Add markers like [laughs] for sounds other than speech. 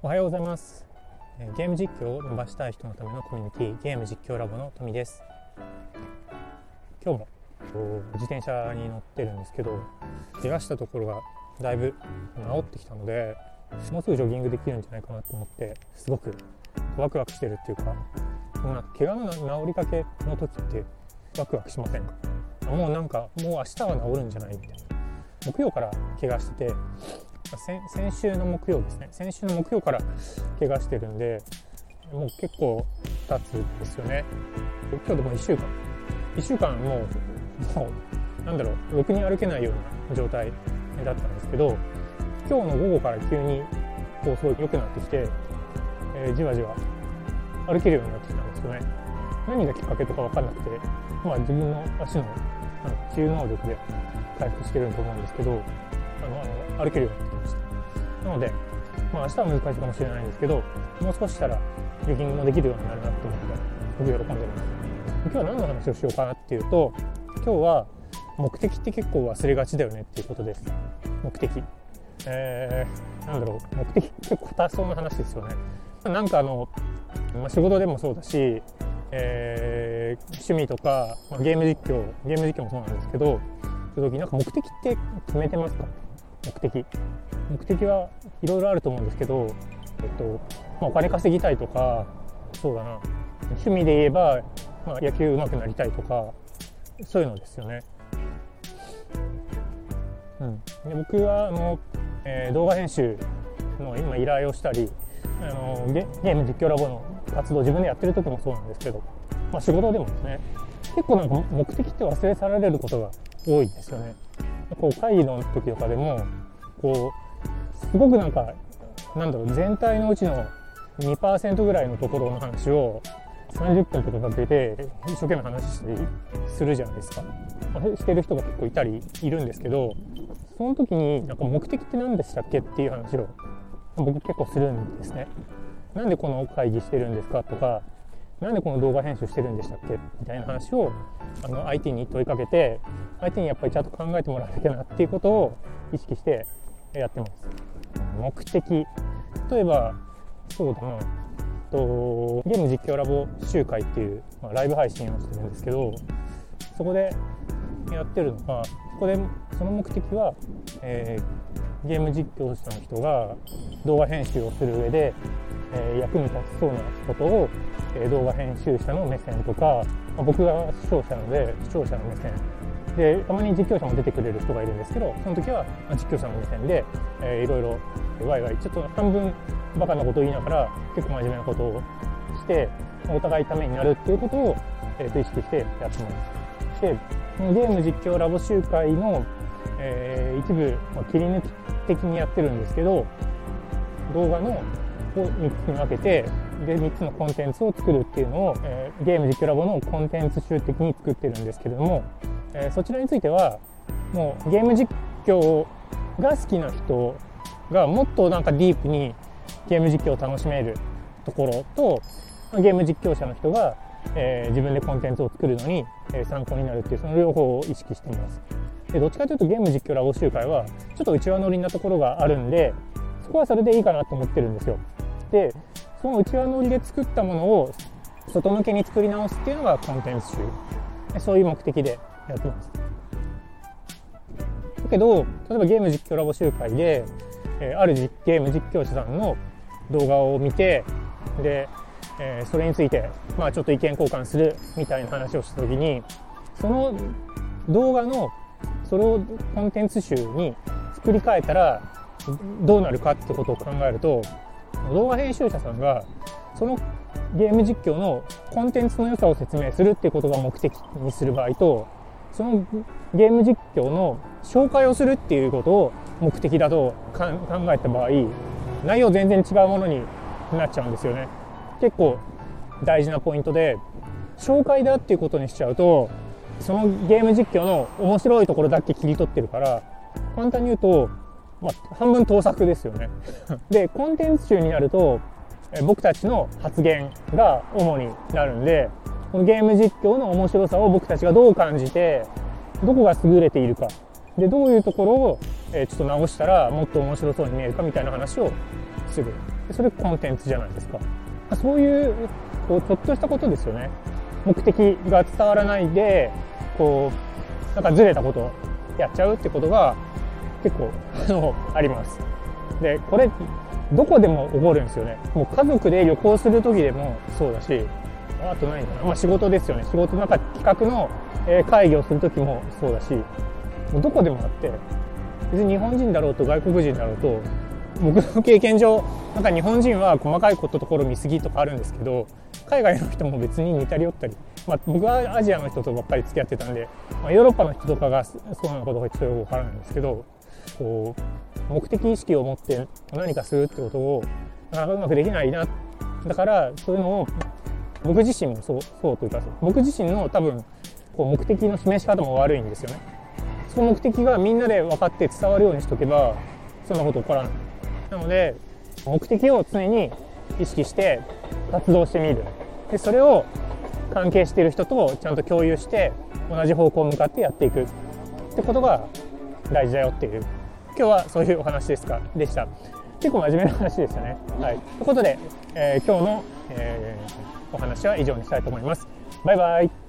おはようございます。ゲーム実況を伸ばしたい人のためのコミュニティゲーム実況ラボの富です。今日も自転車に乗ってるんですけど怪我したところがだいぶ治ってきたのでもうすぐジョギングできるんじゃないかなと思ってすごくワクワクしてるっていうかもうなんか怪我の治りかけの時ってワクワクしませんか？もうなんかもう明日は治るんじゃないみたいな。木曜から怪我してて先週の木曜ですね。先週の木曜から怪我してるんでもう結構経つんですよね。今日でも1週間。1週間もうもうなんだろうろくに歩けないような状態だったんですけど今日の午後から急にこうすごい良くなってきて、えー、じわじわ歩けるようになってきたんですよね。何がきっかけとか分かんなくてまあ自分の足の治癒能力で回復してると思うんですけどあの歩けるようになってきました。なので、まあ、明日は難しいかもしれないんですけどもう少ししたらジョギングもできるようになるなと思ってすごく喜んでます。今日は何の話をしようかなっていうと今日は目的って結構忘れがちだよねっていうことです。目的。えー、なんだろう。目的結構多層な話ですよね。なんかあの、まあ、仕事でもそうだし、えー、趣味とか、まあ、ゲーム実況ゲーム実況もそうなんですけどそういう時なんか目的って決めてますか？目的目的はいろいろあると思うんですけど、えっとまあ、お金稼ぎたいとかそうだな趣味で言えば、まあ、野球上手くなりたいとかそういうのですよね。うん、で僕はあの、えー、動画編集の今依頼をしたりあのゲゲーム実況ラボの活動自分でやってる時もそうなんですけど、まあ、仕事でもですね結構なんか目的って忘れ去られることが多いんですよね。こう会議の時とかでもこうすごくなんかなんだろう全体のうちの2%ぐらいのところの話を30分とかかけて一生懸命話してするじゃないですか。してる人が結構いたりいるんですけどその時になんか目的って何でしたっけっていう話を僕結構するんですね。なんでこの会議してるんですかとかなんでこの動画編集してるんでしたっけみたいな話をあの相手に問いかけて相手にやっぱりちゃんと考えてもらわなきゃなっていうことを意識してやってます。目的例えばそうだなとゲーム実況ラボ集会っていう、まあ、ライブ配信をしてるんですけどそこでやってるのがそこでその目的は、えー、ゲーム実況者の人が動画編集をする上で、え、役に立ちそうなことを、え、動画編集者の目線とか、ま、僕が視聴者なので視聴者の目線でたまに実況者も出てくれる人がいるんですけどその時は実況者の目線で、えー、いろいろワイワイちょっと半分バカなことを言いながら結構真面目なことをしてお互いためになるっていうことを、えー、と意識してやってます。でゲーム実況ラボ集会の、えー、一部、まあ、切り抜き的にやってるんですけど動画のを3つに分けてで3つのコンテンツを作るっていうのを、えー、ゲーム実況ラボのコンテンツ集的に作ってるんですけども、えー、そちらについてはもうゲーム実況が好きな人がもっとなんかディープにゲーム実況を楽しめるところとゲーム実況者の人が、えー、自分でコンテンツを作るのに、え、参考になるっていうその両方を意識しています。でどっちかというとゲーム実況ラボ集会はちょっと内輪乗りなところがあるんでそこはそれでいいかなと思ってるんですよ。でその内輪乗りで作ったものを外向けに作り直すっていうのがコンテンツ集。そういう目的でやってます。だけど例えばゲーム実況ラボ集会で、え、あるゲーム実況者さんの動画を見てで、えー、それについて、まあ、ちょっと意見交換するみたいな話をした時にその動画のそれをコンテンツ集に作り変えたらどうなるかってことを考えると動画編集者さんがそのゲーム実況のコンテンツの良さを説明するっていうことが目的にする場合とそのゲーム実況の紹介をするっていうことを目的だと考えた場合内容全然違うものになっちゃうんですよね。結構大事なポイントで紹介だっていうことにしちゃうとそのゲーム実況の面白いところだけ切り取ってるから簡単に言うと、まあ、半分盗作ですよね [laughs] でコンテンツ集になると僕たちの発言が主になるんでこのゲーム実況の面白さを僕たちがどう感じてどこが優れているかでどういうところを、えちょっと直したらもっと面白そうに見えるかみたいな話をするそれコンテンツじゃないですか。そういう、こう、ちょっとしたことですよね。目的が伝わらないで、こう、なんかずれたことやっちゃうってことが結構、あの、あります。で、これ、どこでも起こるんですよね。もう家族で旅行する時でもそうだし、あとないんだな。まあ仕事ですよね。仕事の中企画の会議をする時もそうだし、もうどこでもあって、別に日本人だろうと外国人だろうと、僕の経験上、なんか日本人は細かいことところ見過ぎとかあるんですけど、海外の人も別に似たり寄ったり、まあ、僕はアジアの人とばっかり付き合ってたんで、まあ、ヨーロッパの人とかがそうなのかどうかちょっとよくわからないんですけど、こう、目的意識を持って何かするってことを、なかなかうまくできないな。だから、そういうのを、僕自身もそう、そうというか、僕自身の多分、こう目的の示し方も悪いんですよね。その目的がみんなで分かって伝わるようにしとけば、そんなこと起こらない。なので、目的を常に意識して活動してみる。で、それを関係している人とちゃんと共有して、同じ方向向かってやっていくってことが大事だよっていう、今日はそういうお話ですか、でした。結構真面目な話でしたね。はい。ということで、えー、今日の、えー、お話は以上にしたいと思います。バイバイ。